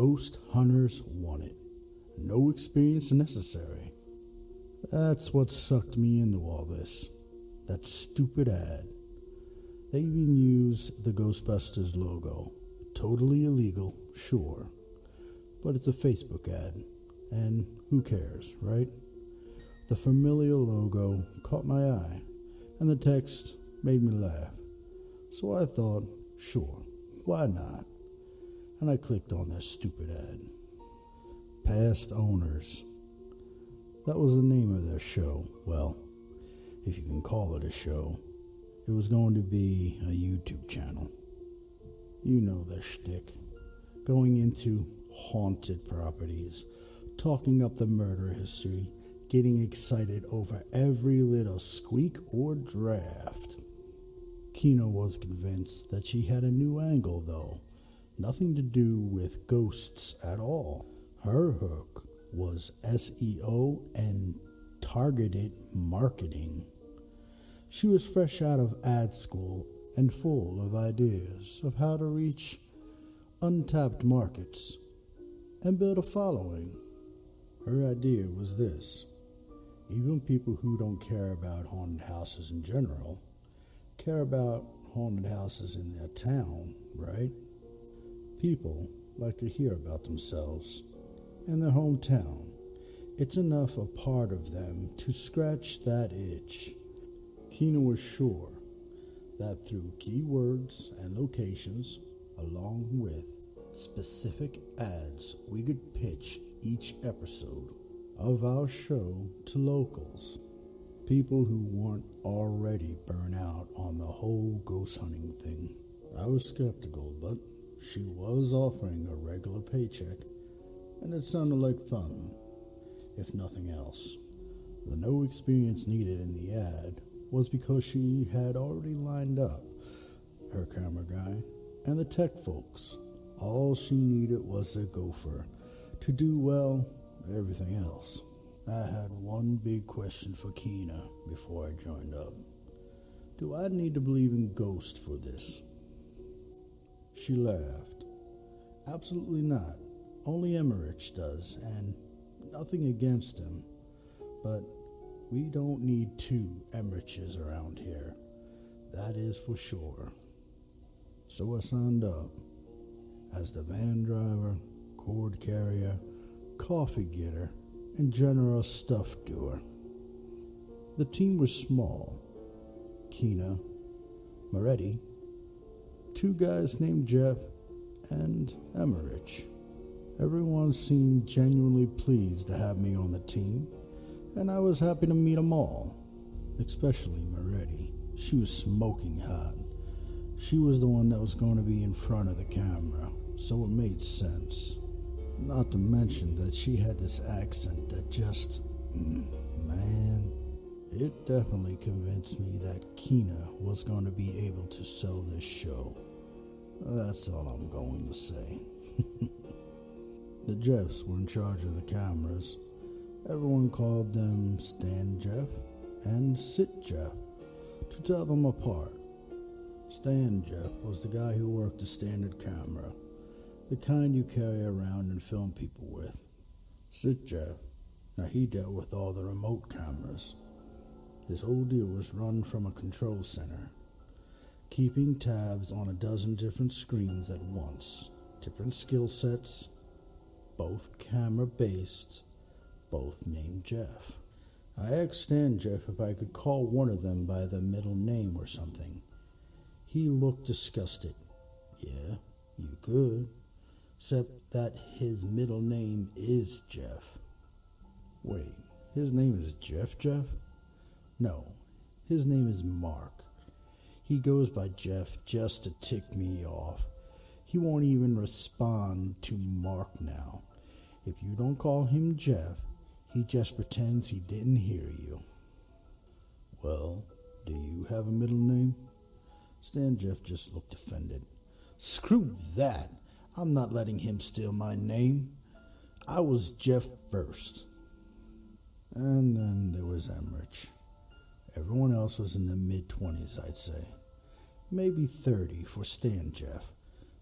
Ghost Hunters Wanted. No experience necessary. That's what sucked me into all this. That stupid ad. They even used the Ghostbusters logo. Totally illegal, sure. But it's a Facebook ad. And who cares, right? The familiar logo caught my eye, and the text made me laugh. So I thought, sure, why not? And I clicked on that stupid ad. Past Owners. That was the name of their show. Well, if you can call it a show. It was going to be a YouTube channel. You know the shtick. Going into haunted properties, talking up the murder history, getting excited over every little squeak or draft. Kina was convinced that she had a new angle, though. Nothing to do with ghosts at all. Her hook was SEO and targeted marketing. She was fresh out of ad school and full of ideas of how to reach untapped markets and build a following. Her idea was this even people who don't care about haunted houses in general care about haunted houses in their town, right? People like to hear about themselves and their hometown. It's enough a part of them to scratch that itch. Kina was sure that through keywords and locations, along with specific ads, we could pitch each episode of our show to locals, people who weren't already burnt out on the whole ghost hunting thing. I was skeptical, but she was offering a regular paycheck, and it sounded like fun, if nothing else. The no experience needed in the ad was because she had already lined up her camera guy and the tech folks. All she needed was a gopher to do well everything else. I had one big question for Kina before I joined up. Do I need to believe in ghosts for this? She laughed. Absolutely not. Only Emmerich does, and nothing against him. But we don't need two Emmeriches around here. That is for sure. So I signed up as the van driver, cord carrier, coffee getter, and general stuff doer. The team was small. Kina, Moretti, two guys named Jeff, and Emmerich. Everyone seemed genuinely pleased to have me on the team, and I was happy to meet them all, especially Moretti. She was smoking hot. She was the one that was going to be in front of the camera, so it made sense. Not to mention that she had this accent that just, mm, man, it definitely convinced me that Kina was going to be able to sell this show. That's all I'm going to say. the Jeffs were in charge of the cameras. Everyone called them Stan Jeff and Sit Jeff to tell them apart. Stan Jeff was the guy who worked the standard camera the kind you carry around and film people with. Sit Jeff, now he dealt with all the remote cameras. His whole deal was run from a control center, keeping tabs on a dozen different screens at once, different skill sets, both camera based, both named Jeff. I asked Stan Jeff if I could call one of them by the middle name or something. He looked disgusted. Yeah, you could except that his middle name is Jeff. Wait, his name is Jeff Jeff? No, his name is Mark. He goes by Jeff just to tick me off. He won't even respond to Mark now. If you don't call him Jeff, he just pretends he didn't hear you. Well, do you have a middle name? Stan Jeff just looked offended. Screw that. I'm not letting him steal my name. I was Jeff first. And then there was Emmerich. Everyone else was in the mid 20s, I'd say. Maybe 30 for Stan Jeff,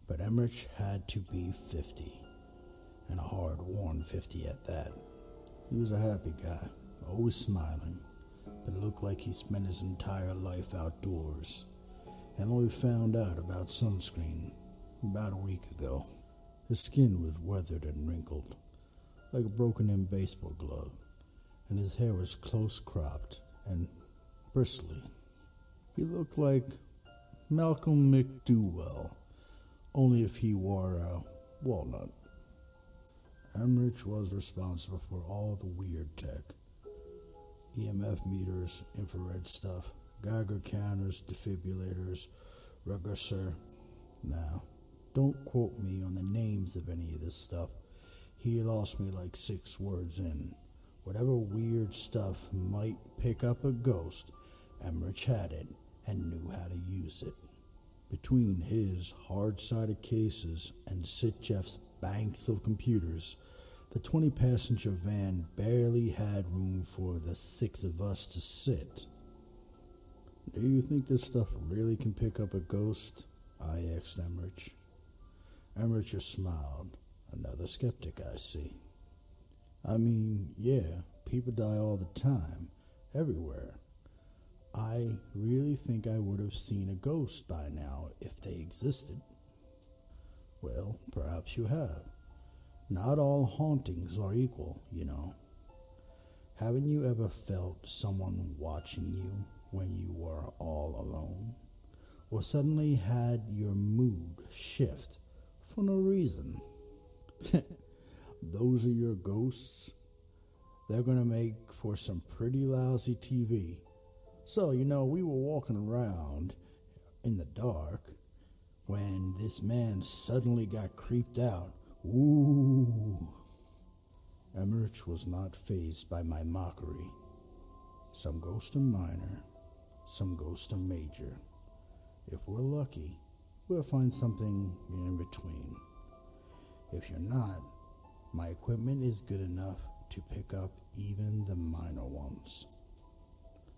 but Emmerich had to be 50. and a hard worn 50 at that. He was a happy guy, always smiling, but it looked like he spent his entire life outdoors and only found out about sunscreen about a week ago. His skin was weathered and wrinkled, like a broken in baseball glove, and his hair was close cropped and bristly. He looked like Malcolm McDowell, only if he wore a walnut. Emmerich was responsible for all the weird tech EMF meters, infrared stuff, Geiger counters, defibrillators, Ruggerser. Now, don't quote me on the names of any of this stuff. He lost me like six words in. Whatever weird stuff might pick up a ghost, Emmerich had it and knew how to use it. Between his hard sided cases and Sitjeff's banks of computers, the 20 passenger van barely had room for the six of us to sit. Do you think this stuff really can pick up a ghost? I asked Emmerich. Emmerich smiled. Another skeptic, I see. I mean, yeah, people die all the time, everywhere. I really think I would have seen a ghost by now if they existed. Well, perhaps you have. Not all hauntings are equal, you know. Haven't you ever felt someone watching you when you were all alone? Or suddenly had your mood shift for no reason? Those are your ghosts? They're going to make for some pretty lousy TV. So, you know, we were walking around in the dark when this man suddenly got creeped out Ooh. Emmerich was not fazed by my mockery. Some ghost a minor, some ghost a major. If we're lucky, we'll find something in between. If you're not, my equipment is good enough to pick up even the minor ones.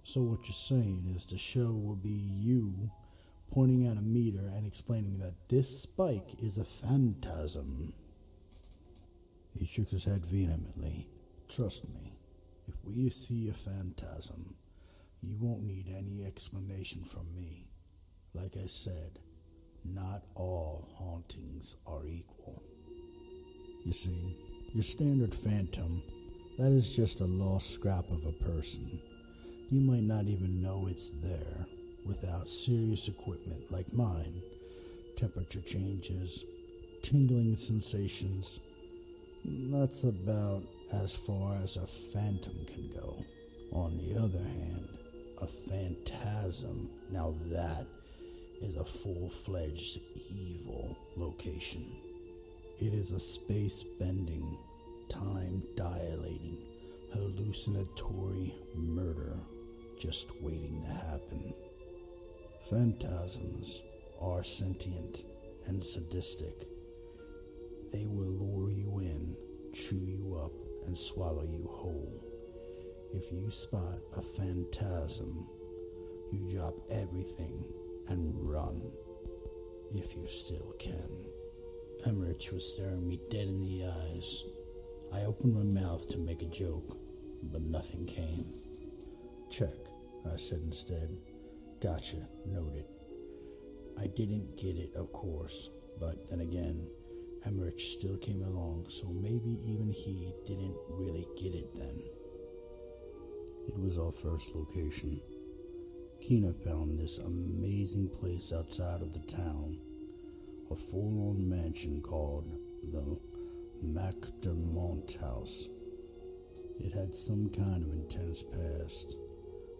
So, what you're saying is the show will be you pointing at a meter and explaining that this spike is a phantasm. He shook his head vehemently. Trust me, if we see a phantasm, you won't need any explanation from me. Like I said, not all hauntings are equal. You see, your standard phantom, that is just a lost scrap of a person. You might not even know it's there without serious equipment like mine. Temperature changes, tingling sensations, that's about as far as a phantom can go. On the other hand, a phantasm, now that is a full fledged evil location. It is a space bending, time dilating, hallucinatory murder just waiting to happen. Phantasms are sentient and sadistic they will lure you in, chew you up, and swallow you whole. If you spot a phantasm, you drop everything and run. If you still can. Emmerich was staring me dead in the eyes. I opened my mouth to make a joke, but nothing came. Check, I said instead. Gotcha, noted. I didn't get it, of course, but then again, Emmerich still came along, so maybe even he didn't really get it then. It was our first location. Kina found this amazing place outside of the town, a full on mansion called the MacDermont House. It had some kind of intense past.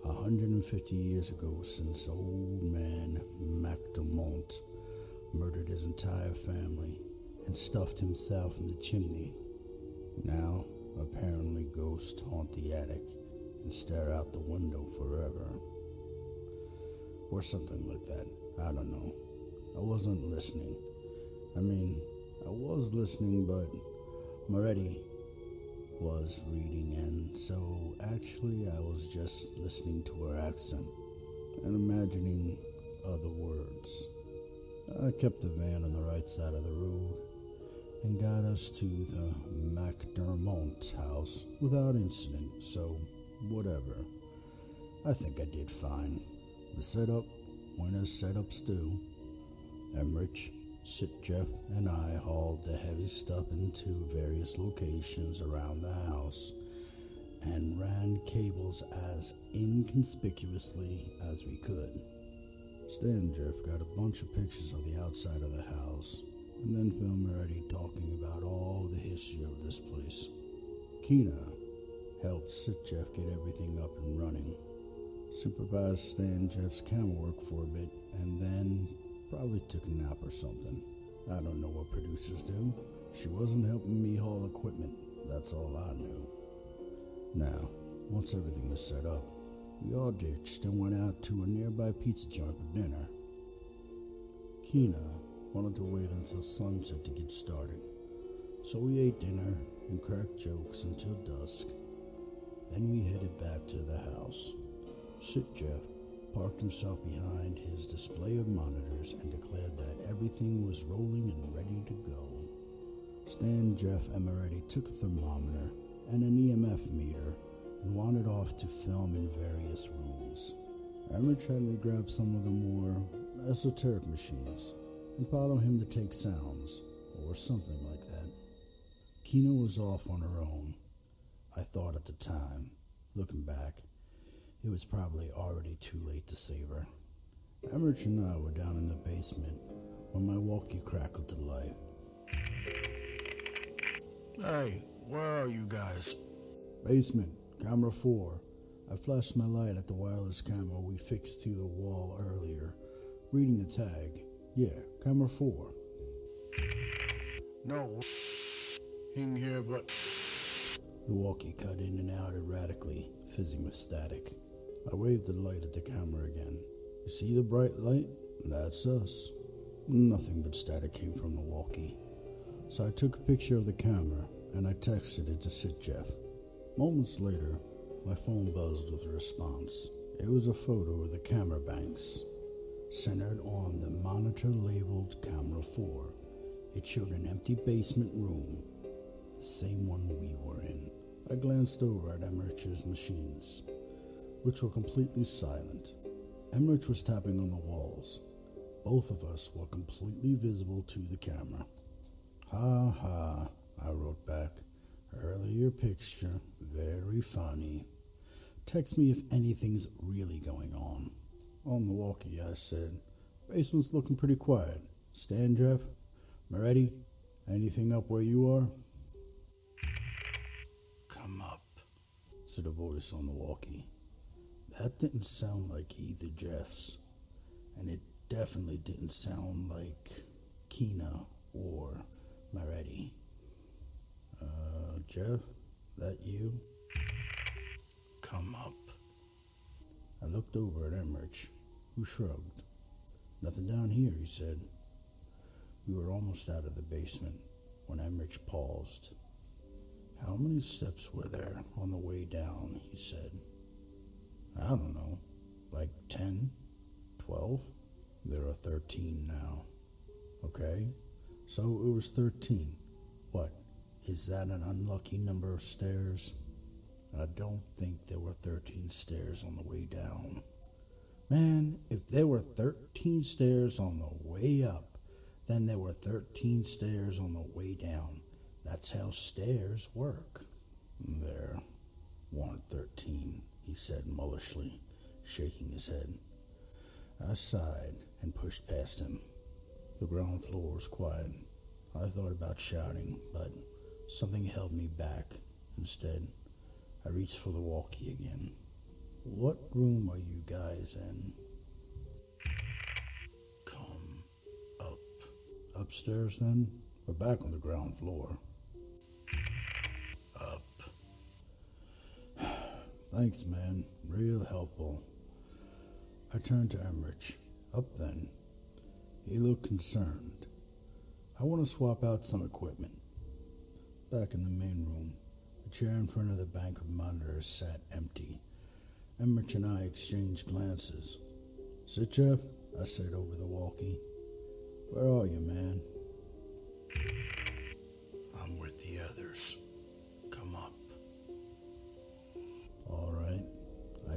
150 years ago, since old man MacDermont murdered his entire family and stuffed himself in the chimney. Now, apparently, ghosts haunt the attic and stare out the window forever. Or something like that. I don't know. I wasn't listening. I mean, I was listening, but Moretti was reading, and so actually I was just listening to her accent and imagining other words. I kept the van on the right side of the road and got us to the MacDermont house without incident, so whatever. I think I did fine. The setup went as setups do. Emmerich, Sitjeff, and I hauled the heavy stuff into various locations around the house and ran cables as inconspicuously as we could. Stan Jeff got a bunch of pictures of the outside of the house, and then filmed already talking about all the history of this place. Kina helped Sitjeff get everything up and running, supervised Stan Jeff's camera work for a bit, and then probably took a nap or something. I don't know what producers do. She wasn't helping me haul equipment, that's all I knew. Now, once everything was set up, we all ditched and went out to a nearby pizza joint for dinner. Kina wanted to wait until sunset to get started, so we ate dinner and cracked jokes until dusk. Then we headed back to the house. Sitjeff parked himself behind his display of monitors and declared that everything was rolling and ready to go. Stan, Jeff, and Moretti took a thermometer and an EMF meter and wandered off to film in various rooms. Emmerich had me grab some of the more esoteric machines and follow him to take sounds, or something like that. Kina was off on her own. I thought at the time, looking back, it was probably already too late to save her. Emmerich and I were down in the basement when my walkie crackled to life. Hey, where are you guys? Basement, camera 4. I flashed my light at the wireless camera we fixed to the wall earlier, reading the tag. Yeah, camera 4. No, in here, but The walkie cut in and out erratically, fizzing with static. I waved the light at the camera again. You see the bright light? That's us. Nothing but static came from the walkie. So I took a picture of the camera and I texted it to Sitjeff. Moments later, my phone buzzed with a response. It was a photo of the camera banks, centered on the monitor labeled Camera 4. It showed an empty basement room, the same one we were in. I glanced over at Emmerich's machines, which were completely silent. Emmerich was tapping on the walls. Both of us were completely visible to the camera. Ha ha, I wrote back. Earlier picture, very funny. Text me if anything's really going on. On the walkie, I said, Basement's looking pretty quiet. Stan, Jeff? Moretti? Anything up where you are? come up. said a voice on the walkie. That didn't sound like either Jeff's, and it definitely didn't sound like Kina or Moretti. Uh, Jeff, that you? Come up. I looked over at Emmerich, who shrugged. Nothing down here, he said. We were almost out of the basement when Emmerich paused. How many steps were there on the way down? he said. I don't know, like ten, twelve. There are 13 now. Okay, so it was 13. What? Is that an unlucky number of stairs? I don't think there were 13 stairs on the way down. Man, if there were 13 stairs on the way up, then there were 13 stairs on the way down. That's how stairs work. There weren't 13, he said mullishly, shaking his head. I sighed and pushed past him. The ground floor was quiet. I thought about shouting, but something held me back. Instead, I reached for the walkie again. What room are you guys in? Come up. Upstairs, then? We're back on the ground floor. Thanks, man. Real helpful. I turned to Emmerich. Up then. He looked concerned. I want to swap out some equipment. Back in the main room, the chair in front of the bank of monitors sat empty. Emmerich and I exchanged glances. Sit, Jeff, I said over the walkie. Where are you, man? I'm with the others. Come up.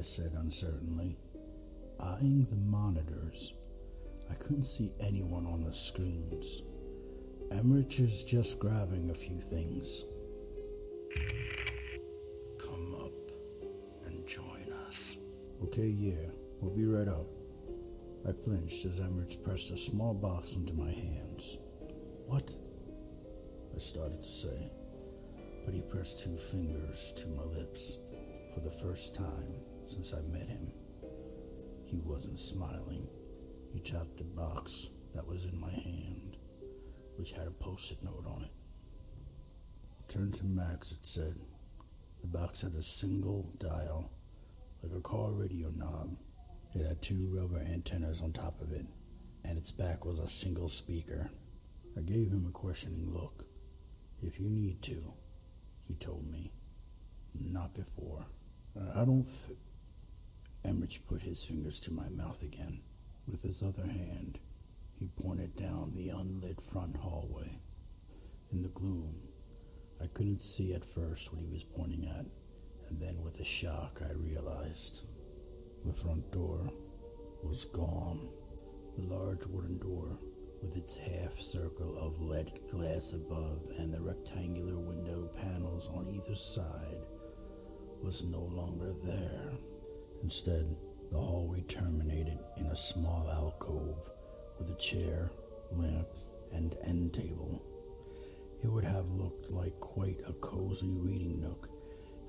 Said uncertainly, eyeing the monitors. I couldn't see anyone on the screens. Emmerich is just grabbing a few things. Come up and join us. Okay, yeah, we'll be right out. I flinched as Emmerich pressed a small box into my hands. What? I started to say, but he pressed two fingers to my lips. For the first time since I met him, he wasn't smiling. He tapped the box that was in my hand, which had a post it note on it. Turned to Max, it said. The box had a single dial, like a car radio knob. It had two rubber antennas on top of it, and its back was a single speaker. I gave him a questioning look. If you need to, he told me. Not before. I don't Emmerich put his fingers to my mouth again. With his other hand, he pointed down the unlit front hallway. In the gloom, I couldn't see at first what he was pointing at, and then with a shock, I realized the front door was gone. The large wooden door, with its half circle of lead glass above and the rectangular window panels on either side, was no longer there. Instead, the hallway terminated in a small alcove with a chair, lamp, and end table. It would have looked like quite a cozy reading nook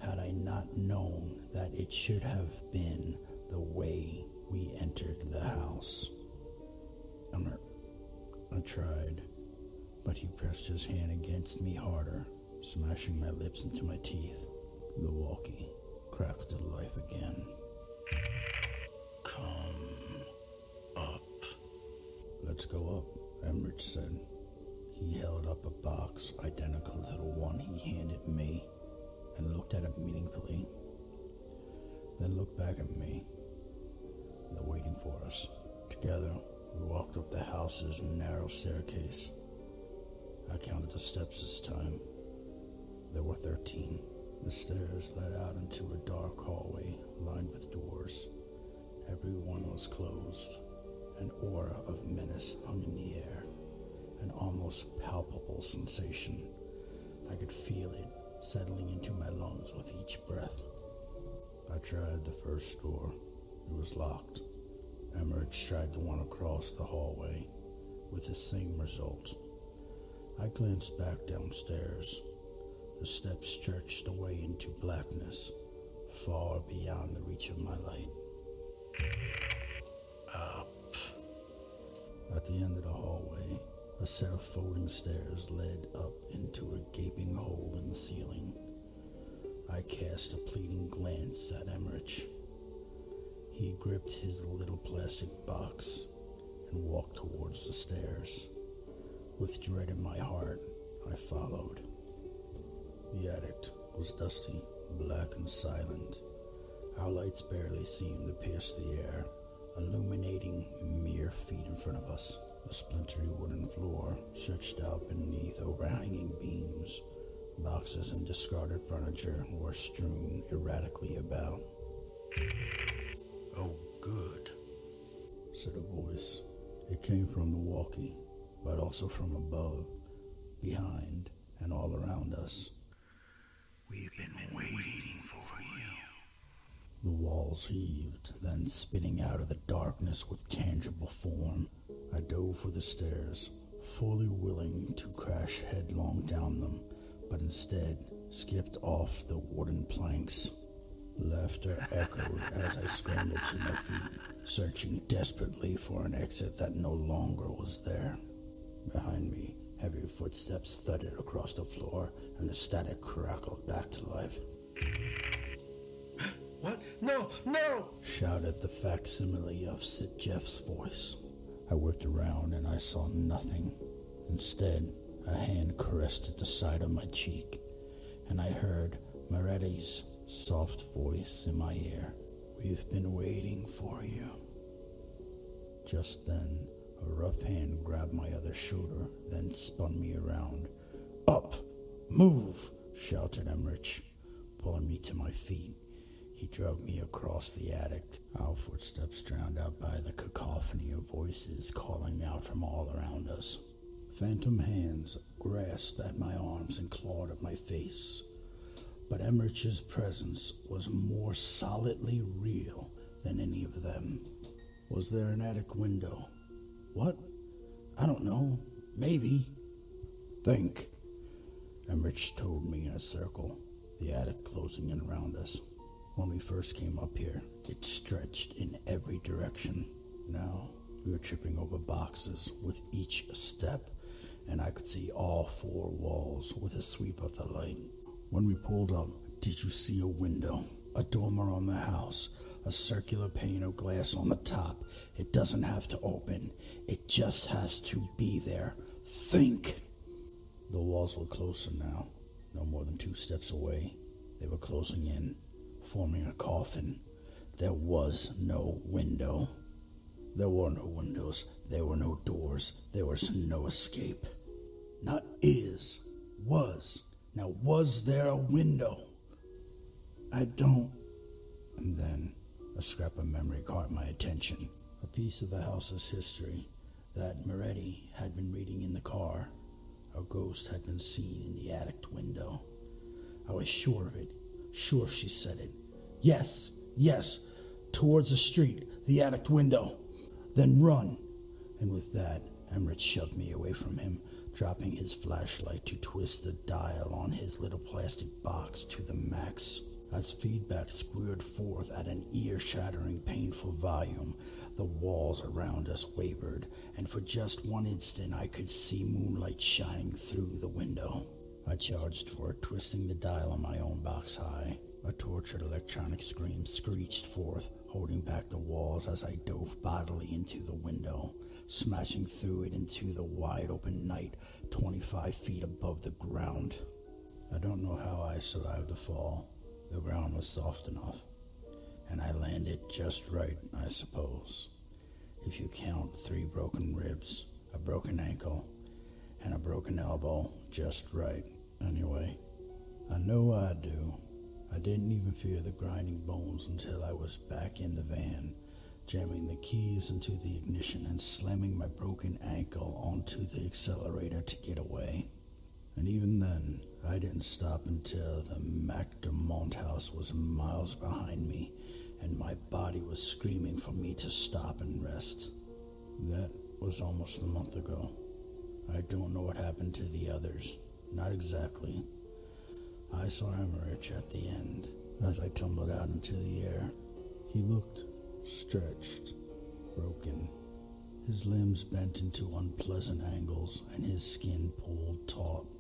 had I not known that it should have been the way we entered the house. I tried, but he pressed his hand against me harder, smashing my lips into my teeth. The walkie cracked to life again. Come up. Let's go up, Emmerich said. He held up a box identical to the one he handed me and looked at it meaningfully. Then looked back at me. They're waiting for us. Together, we walked up the house's narrow staircase. I counted the steps this time. There were 13. The stairs led out into a dark hallway lined with doors. Every one was closed. An aura of menace hung in the air, an almost palpable sensation. I could feel it settling into my lungs with each breath. I tried the first door. It was locked. Emmerich tried the one across the hallway, with the same result. I glanced back downstairs. The steps stretched away into blackness, far beyond the reach of my light. Up. At the end of the hallway, a set of folding stairs led up into a gaping hole in the ceiling. I cast a pleading glance at Emmerich. He gripped his little plastic box and walked towards the stairs. With dread in my heart, I followed. The attic was dusty, black, and silent. Our lights barely seemed to pierce the air, illuminating mere feet in front of us. The splintery wooden floor stretched out beneath overhanging beams. Boxes and discarded furniture were strewn erratically about. Oh, good. said a voice. It came from the walkie, but also from above, behind, and all around us. We've been waiting for you. The walls heaved, then spitting out of the darkness with tangible form. I dove for the stairs, fully willing to crash headlong down them, but instead skipped off the wooden planks. Laughter echoed as I scrambled to my feet, searching desperately for an exit that no longer was there. Behind me, heavy footsteps thudded across the floor, and the static crackled back to life. What? No, no! shouted the facsimile of Sit Jeff's voice. I whipped around and I saw nothing. Instead, a hand caressed at the side of my cheek, and I heard Moretti's soft voice in my ear. We've been waiting for you. Just then, a rough hand grabbed my other shoulder, then spun me around. Up! Move! shouted Emmerich, pulling me to my feet. He dragged me across the attic, our footsteps drowned out by the cacophony of voices calling out from all around us. Phantom hands grasped at my arms and clawed at my face. But Emmerich's presence was more solidly real than any of them. Was there an attic window? What? I don't know. Maybe. Think. Emmerich told me in a circle, the attic closing in around us. When we first came up here, it stretched in every direction. Now we were tripping over boxes with each step, and I could see all four walls with a sweep of the light. When we pulled up, did you see a window? A dormer on the house, a circular pane of glass on the top. It doesn't have to open, it just has to be there. Think! The walls were closer now, no more than two steps away. They were closing in, forming a coffin. There was no window. There were no windows, there were no doors, there was no escape. Not is, was. Now, was there a window? I don't. And then a scrap of memory caught my attention. A piece of the house's history that Moretti had been reading in the car. A ghost had been seen in the attic window. I was sure of it. Sure she said it. Yes, yes, towards the street, the attic window. Then run. And with that, Emmerich shoved me away from him, dropping his flashlight to twist the dial on his little plastic box to the max. As feedback squealed forth at an ear shattering, painful volume, the walls around us wavered, and for just one instant I could see moonlight shining through the window. I charged for it, twisting the dial on my own box high. A tortured electronic scream screeched forth, holding back the walls as I dove bodily into the window, smashing through it into the wide open night 25 feet above the ground. I don't know how I survived the fall. The ground was soft enough, and I landed just right, I suppose. If you count three broken ribs, a broken ankle, and a broken elbow, just right, anyway. I know I do. I didn't even feel the grinding bones until I was back in the van, jamming the keys into the ignition and slamming my broken ankle onto the accelerator to get away. And even then, I didn't stop until the MacDermont house was miles behind me and my body was screaming for me to stop and rest. That was almost a month ago. I don't know what happened to the others. Not exactly. I saw Emmerich at the end as I tumbled out into the air. He looked stretched, broken, his limbs bent into unpleasant angles and his skin pulled taut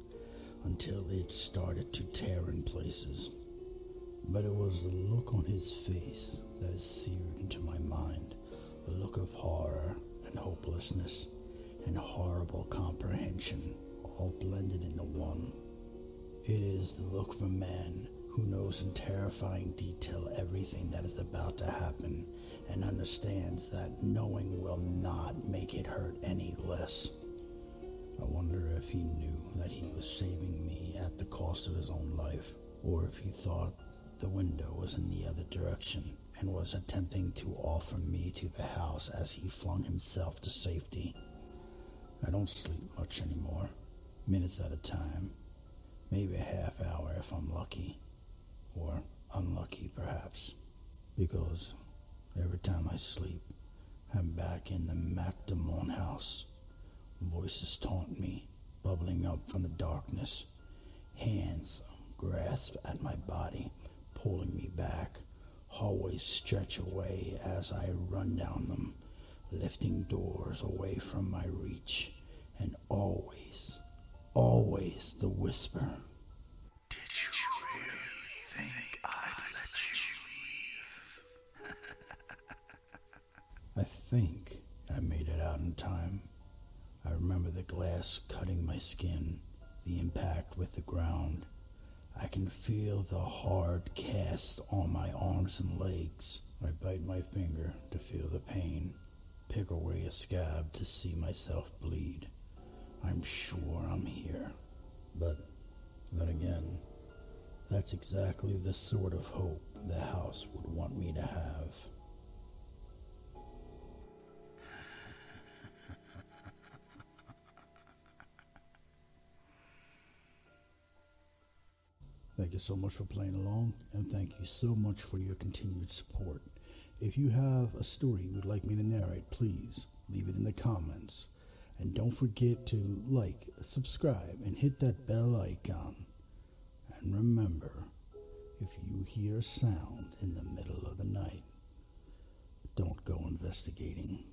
until it started to tear in places. But it was the look on his face that is seared into my mind the look of horror and hopelessness and horrible comprehension, all blended into one. It is the look of a man who knows in terrifying detail everything that is about to happen and understands that knowing will not make it hurt any less. I wonder if he knew that he was saving me at the cost of his own life, or if he thought the window was in the other direction and was attempting to offer me to the house as he flung himself to safety. I don't sleep much anymore, minutes at a time, maybe a half hour if I'm lucky, or unlucky perhaps, because every time I sleep, I'm back in the MacDermont house. Voices taunt me, bubbling up from the darkness. Hands grasp at my body, pulling me back. Hallways stretch away as I run down them, lifting doors away from my reach. And always, always the whisper. Did you really think I'd let you leave? I think I made it out in time. I remember the glass cutting my skin, the impact with the ground. I can feel the hard cast on my arms and legs. I bite my finger to feel the pain, pick away a scab to see myself bleed. I'm sure I'm here. But then again, That's exactly the sort of hope the House would want me to have. You so much for playing along, and thank you so much for your continued support. If you have a story you would like me to narrate, please leave it in the comments. And don't forget to like, subscribe, and hit that bell icon. And remember, if you hear a sound in the middle of the night, don't go investigating.